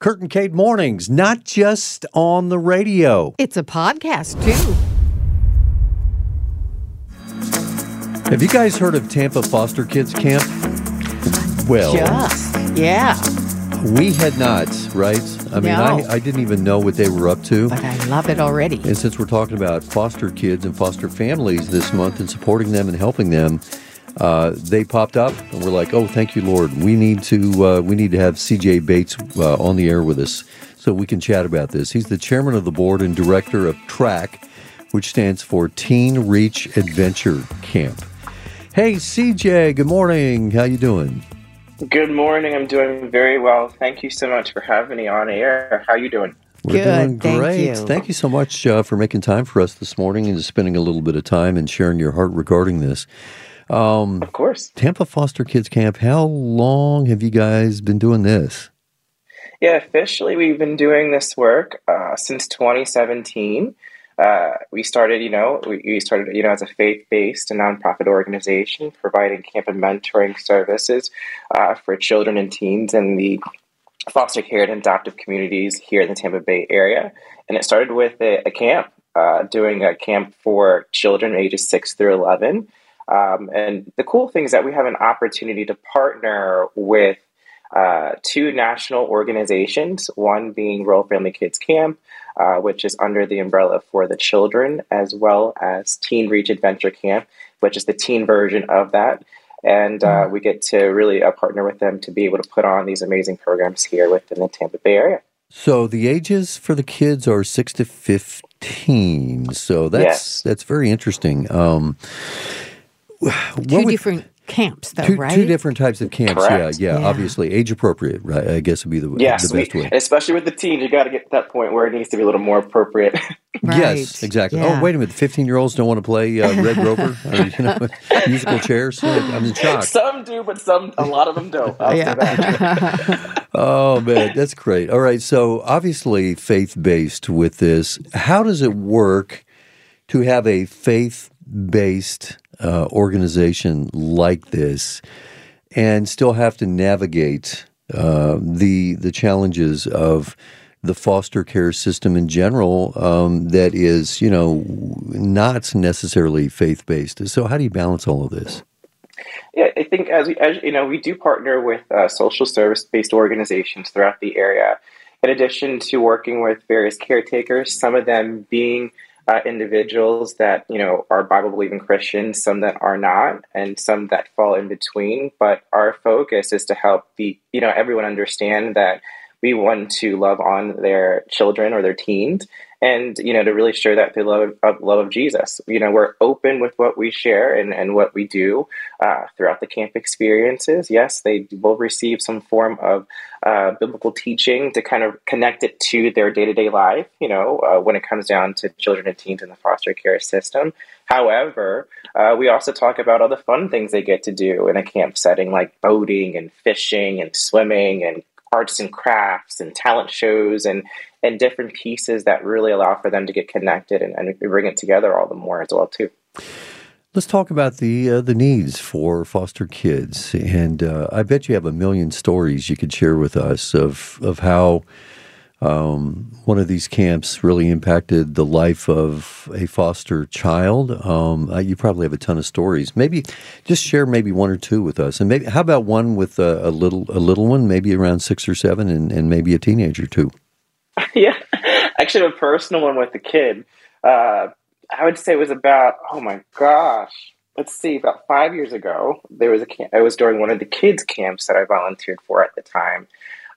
Kurt and Kate Mornings, not just on the radio. It's a podcast, too. Have you guys heard of Tampa Foster Kids Camp? Well, Just, yeah. we had not, right? I mean, No. I, I didn't even know what they were up to. But I love it already. And since we're talking about foster kids and foster families this month and supporting them and helping them, uh, they popped up and we're like, "Oh, thank you, Lord. We need to uh, we need to have C.J. Bates uh, on the air with us so we can chat about this." He's the chairman of the board and director of TRAC, which stands for Teen Reach Adventure Camp. Hey, C.J. Good morning. How you doing? Good morning. I'm doing very well. Thank you so much for having me on air. How you doing? We're Good, doing thank great. you. Thank you so much uh, for making time for us this morning and spending a little bit of time and sharing your heart regarding this. Of course. Tampa Foster Kids Camp, how long have you guys been doing this? Yeah, officially, we've been doing this work uh, since 2017. Uh, we started, you know, we, we started, you know, as a faith-based and nonprofit organization providing camp and mentoring services uh, for children and teens in the foster care and adoptive communities here in the Tampa Bay area. And it started with a, a camp, uh, doing a camp for children ages 6 through 11. Um, and the cool thing is that we have an opportunity to partner with uh, two national organizations, one being Royal Family Kids Camp, uh, which is under the umbrella for the children, as well as Teen Reach Adventure Camp, which is the teen version of that. And uh, we get to really uh, partner with them to be able to put on these amazing programs here within the Tampa Bay area. So the ages for the kids are six to fifteen. So that's Yes. that's very interesting. Um, Two would- different camps, though, two, right? two different types of camps. Correct. Yeah, yeah, Yeah. Obviously, age appropriate. Right. I guess would be the, Yes, the we, best way. especially with the teen, you got to get to that point where it needs to be a little more appropriate. Right. Yes, exactly. Yeah. Oh, wait a minute. Fifteen-year-olds don't want to play uh, Red Rover, or, you know, musical chairs. I'm in shock. some do, but some, a lot of them don't. I'll say. Oh man, that's great. All right, so obviously faith based with this. How does it work to have a faith based uh, organization like this and still have to navigate uh, the the challenges of the foster care system in general um, that is, you know, not necessarily faith based. So how do you balance all of this? Yeah, I think as we, as you know, we do partner with uh, social service-based organizations throughout the area. In addition to working with various caretakers, some of them being uh, individuals that you know are Bible-believing Christians, some that are not, and some that fall in between. But our focus is to help the you know everyone understand that we want to love on their children or their teens and you know to really share that the love of love of jesus. You know we're open with what we share and, and what we do uh, throughout the camp experiences. Yes they will receive some form of uh, biblical teaching to kind of connect it to their day-to-day life you know uh, when it comes down to children and teens in the foster care system. However uh, we also talk about all the fun things they get to do in a camp setting like boating and fishing and swimming and arts and crafts and talent shows and and different pieces that really allow for them to get connected and, and bring it together all the more as well too. Let's talk about the uh, the needs for foster kids, and uh, I bet you have a million stories you could share with us of of how um, one of these camps really impacted the life of a foster child. Um, uh, you probably have a ton of stories. Maybe just share maybe one or two with us, and maybe how about one with a, a little a little one, maybe around six or seven, and, and maybe a teenager too. yeah actually a personal one with the kid uh, i would say it was about oh my gosh let's see about five years ago there was a camp it was during one of the kids camps that i volunteered for at the time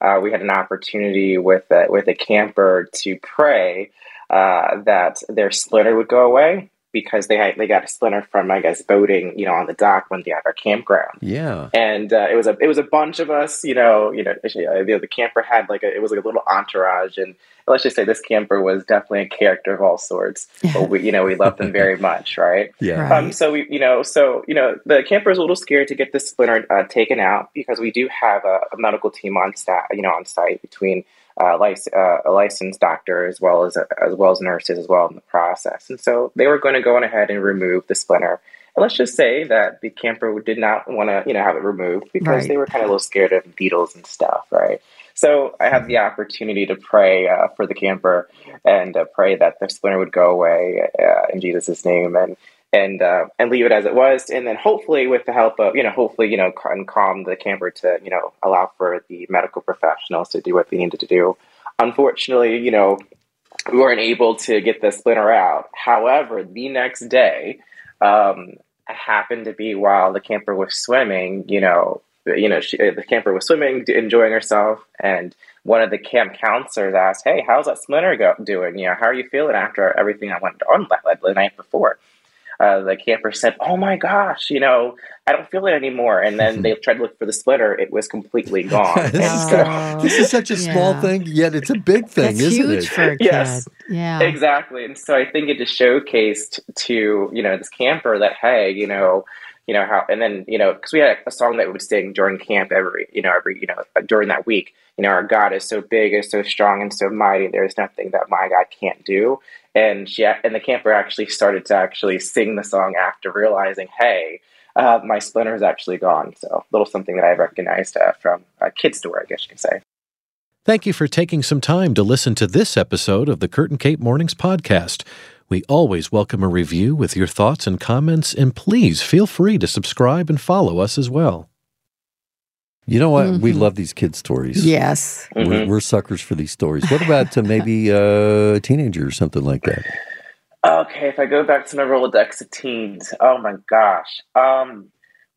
uh, we had an opportunity with a, with a camper to pray uh, that their splinter would go away because they had, they got a splinter from I guess boating you know on the dock when they had our campground Yeah, and uh, it was a it was a bunch of us, you know, you know, actually, uh, the, the camper had like a it was like a little entourage, and let's just say this camper was definitely a character of all sorts, but we you know we loved them very much, right? yeah. Right. Um, so we you know so you know the camper is a little scared to get the splinter uh, taken out because we do have a, a medical team on staff, you know, on site between uh, lic- uh, a licensed doctor as well as as well as nurses as well in the process, and so they were going to go on ahead and remove the splinter. And let's just say that the camper did not want to, you know, have it removed because Right. they were kind of a little scared of beetles and stuff, right? So I had the opportunity to pray uh, for the camper and uh, pray that the splinter would go away uh, in Jesus' name and and uh, and leave it as it was, and then hopefully with the help of you know hopefully you know and calm the camper to you know allow for the medical professionals to do what they needed to do. Unfortunately, you know we weren't able to get the splinter out. However, the next day um, happened to be while the camper was swimming. You know, you know, she, the camper was swimming, enjoying herself, and one of the camp counselors asked, "Hey, how's that splinter go- doing? You know, how are you feeling after everything I went on the night before?" Uh, the camper said, "Oh my gosh, you know, I don't feel it anymore." And then they tried to look for the splitter; it was completely gone. this, so, this, is such a small thing, yet it's a big thing, That's isn't huge it? For a kid. Yes, yeah, exactly. And so I think it just showcased to you know this camper that hey, you know. You know how, and then you know, because we had a song that we would sing during camp every, you know, every, you know, during that week. You know, our God is so big, is so strong, and so mighty. There is nothing that my God can't do and she and the camper actually started to actually sing the song after realizing, hey, uh, my splinter is actually gone. So a little something that I recognized uh, from a kid's store, I guess you could say. Thank you for taking some time to listen to this episode of the Kurt and Kate Mornings podcast. We always welcome a review with your thoughts and comments, and please feel free to subscribe and follow us as well. You know what? Mm-hmm. We love these kid stories. Yes. Mm-hmm. We're, we're, suckers for these stories. What about uh, maybe a teenager or something like that? Okay, if I go back to my Rolodex of teens, oh my gosh. Um,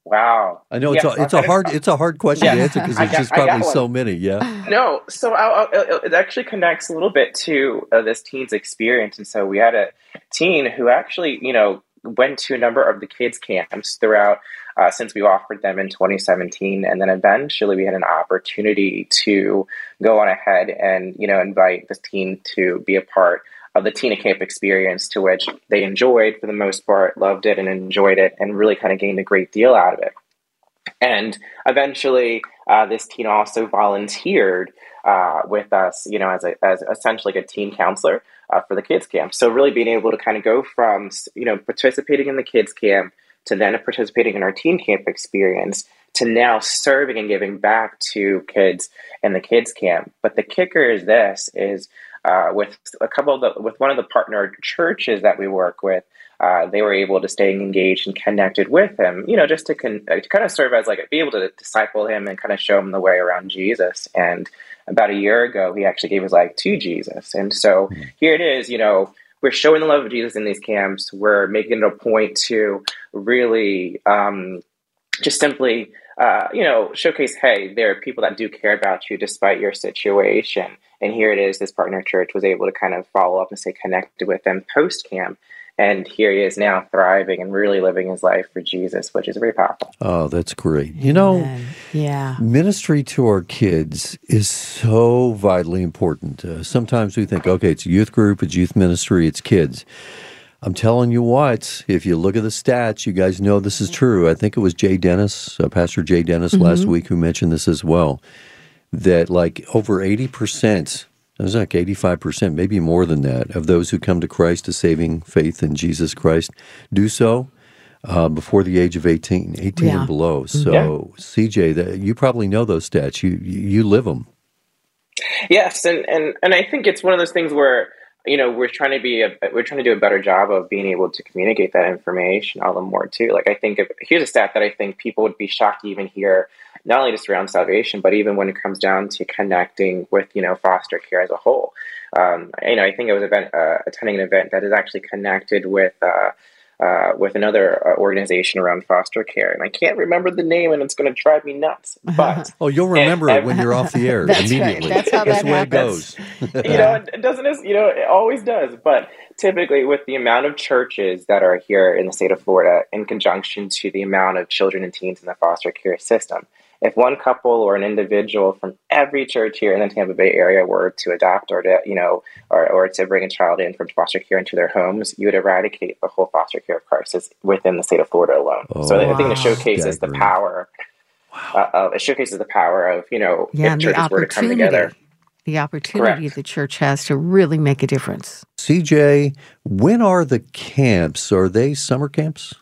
wow. I know it's a, it's a hard it's a hard question yeah. to answer because there's got, just probably so many. Yeah. No, so I'll, I'll, it actually connects a little bit to uh, this teen's experience, and so we had a teen who actually, you know, went to a number of the kids camps throughout uh, since we offered them in 2017 and then eventually we had an opportunity to go on ahead and you know invite this team to be a part of the Tina Camp experience to which they enjoyed for the most part loved it and enjoyed it and really kind of gained a great deal out of it and eventually uh, this teen also volunteered uh, with us, you know, as a, as essentially like a teen counselor uh, for the kids camp. So really being able to kind of go from you know participating in the kids camp to then participating in our teen camp experience to now serving and giving back to kids in the kids camp. But the kicker is this: is uh, with a couple of the with one of the partner churches that we work with. Uh, they were able to stay engaged and connected with him, you know, just to, con- to kind of serve as like be able to disciple him and kind of show him the way around Jesus. And about a year ago, he actually gave his life to Jesus. And so mm-hmm. here it is, you know, we're showing the love of Jesus in these camps. We're making it a point to really um, just simply, uh, you know, showcase, hey, there are people that do care about you despite your situation. And here it is, this partner church was able to kind of follow up and stay connected with them post camp and here he is now thriving and really living his life for Jesus, which is very powerful. Oh, that's great. You know, yeah. Ministry to our kids is so vitally important. Uh, sometimes we think, okay, it's a youth group, it's youth ministry, it's kids. I'm telling you what, if you look at the stats, you guys know this is true. I think it was Jay Dennis, uh, Pastor Jay Dennis mm-hmm. last week, who mentioned this as well. That like over 80% there's like 85%, maybe more than that, of those who come to Christ to saving faith in Jesus Christ do so uh, before the age of 18, 18 yeah. and below. So, yeah. CJ, that, you probably know those stats. You, you live them. Yes, and, and, and I think it's one of those things where you know we're trying to be a, we're trying to do a better job of being able to communicate that information all the more too like i think if, here's a stat that i think people would be shocked to even hear not only just around salvation but even when it comes down to connecting with you know foster care as a whole um, you know i think i was event, uh, attending an event that is actually connected with uh, uh, with another uh, organization around foster care, and I can't remember the name, and it's going to drive me nuts. But oh, you'll remember and, it when you're off the air that's immediately. Right. That's how that's that happens. it goes. you know, it doesn't. You know, it always does. But typically, with the amount of churches that are here in the state of Florida, in conjunction to the amount of children and teens in the foster care system, if one couple or an individual from every church here in the Tampa Bay area were to adopt or to, you know, or, or to bring a child in from foster care into their homes, you would eradicate the whole foster care crisis within the state of Florida alone. Oh, so I think it showcases the power. Wow. Uh, it showcases the power of, you know, yeah, if churches were to come together. The opportunity Correct. the church has to really make a difference. CJ, when are the camps? Are they summer camps?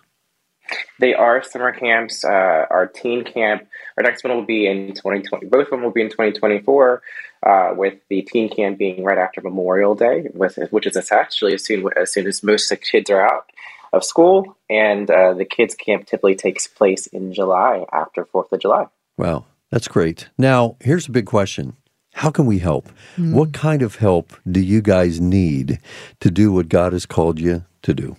They are summer camps. Uh, our teen camp, our next one will be in 2020. Both of them will be in 2024, uh, with the teen camp being right after Memorial Day, with, which is essentially as soon as soon as most kids are out of school, and uh, the kids camp typically takes place in July after Fourth of July. Wow, that's great. Now, here's a big question. How can we help? Mm. What kind of help do you guys need to do what God has called you to do?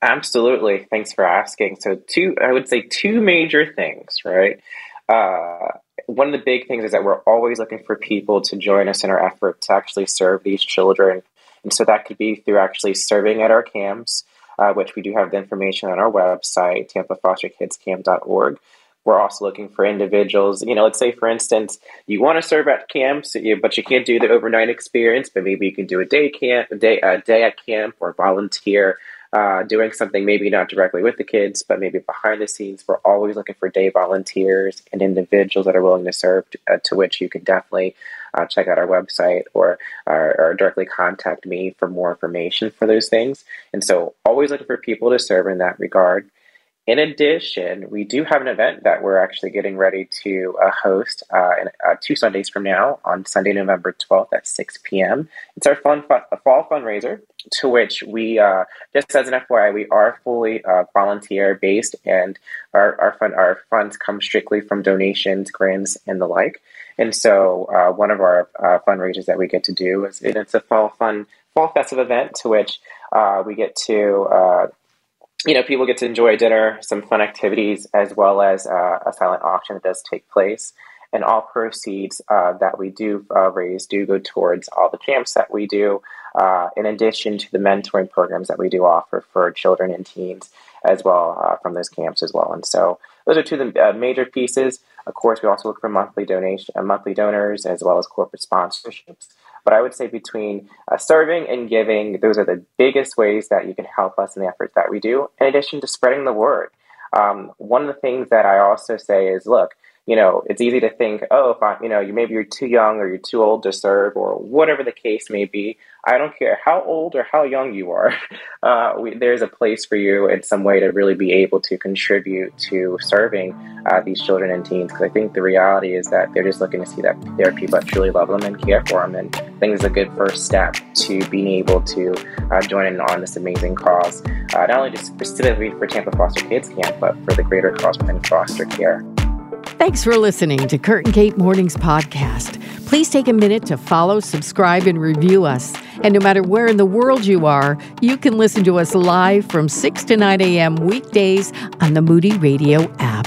Absolutely. Thanks for asking. So, two, I would say two major things, right? Uh, one of the big things is that we're always looking for people to join us in our effort to actually serve these children. And so that could be through actually serving at our camps, uh, which we do have the information on our website, tampafosterkidscamp.org. We're also looking for individuals. You know, let's say, for instance, you want to serve at camps, but you can't do the overnight experience, but maybe you can do a day camp, a day, a day at camp, or volunteer uh, doing something maybe not directly with the kids, but maybe behind the scenes. We're always looking for day volunteers and individuals that are willing to serve, to, uh, to which you can definitely uh, check out our website or, or, or, directly contact me for more information for those things. And so, always looking for people to serve in that regard. In addition, we do have an event that we're actually getting ready to uh, host uh, in, uh, two Sundays from now on Sunday, November 12th at 6 p.m. It's our fun, fun fall fundraiser to which we, uh, just as an FYI, we are fully uh, volunteer based and our, our, fund, our funds come strictly from donations, grants, and the like. And so uh, one of our fundraisers that we get to do is it's a fall fun, fall festive event to which we get to you know, people get to enjoy dinner, some fun activities, as well as uh, a silent auction that does take place. And all proceeds uh, that we do uh, raise do go towards all the camps that we do, uh, in addition to the mentoring programs that we do offer for children and teens as well uh, from those camps as well. And so those are two of the uh, major pieces. Of course, we also look for monthly donation, monthly donors as well as corporate sponsorships. But I would say between uh, serving and giving, those are the biggest ways that you can help us in the efforts that we do, in addition to spreading the word. Um, one of the things that I also say is look, you know, it's easy to think, oh, if I, you know, you maybe you're too young or you're too old to serve or whatever the case may be. I don't care how old or how young you are. Uh, we, there's a place for you in some way to really be able to contribute to serving uh, these children and teens. Because I think the reality is that they're just looking to see that there are people that truly love them and care for them. And I think it's a good first step to being able to uh, join in on this amazing cause, uh, not only just specifically for Tampa Foster Kids Camp, but for the greater cause within foster care. Thanks for listening to Kurt and Kate Mornings Podcast. Please take a minute to follow, subscribe, and review us. And no matter where in the world you are, you can listen to us live from 6 to 9 a.m. weekdays on the Moody Radio app.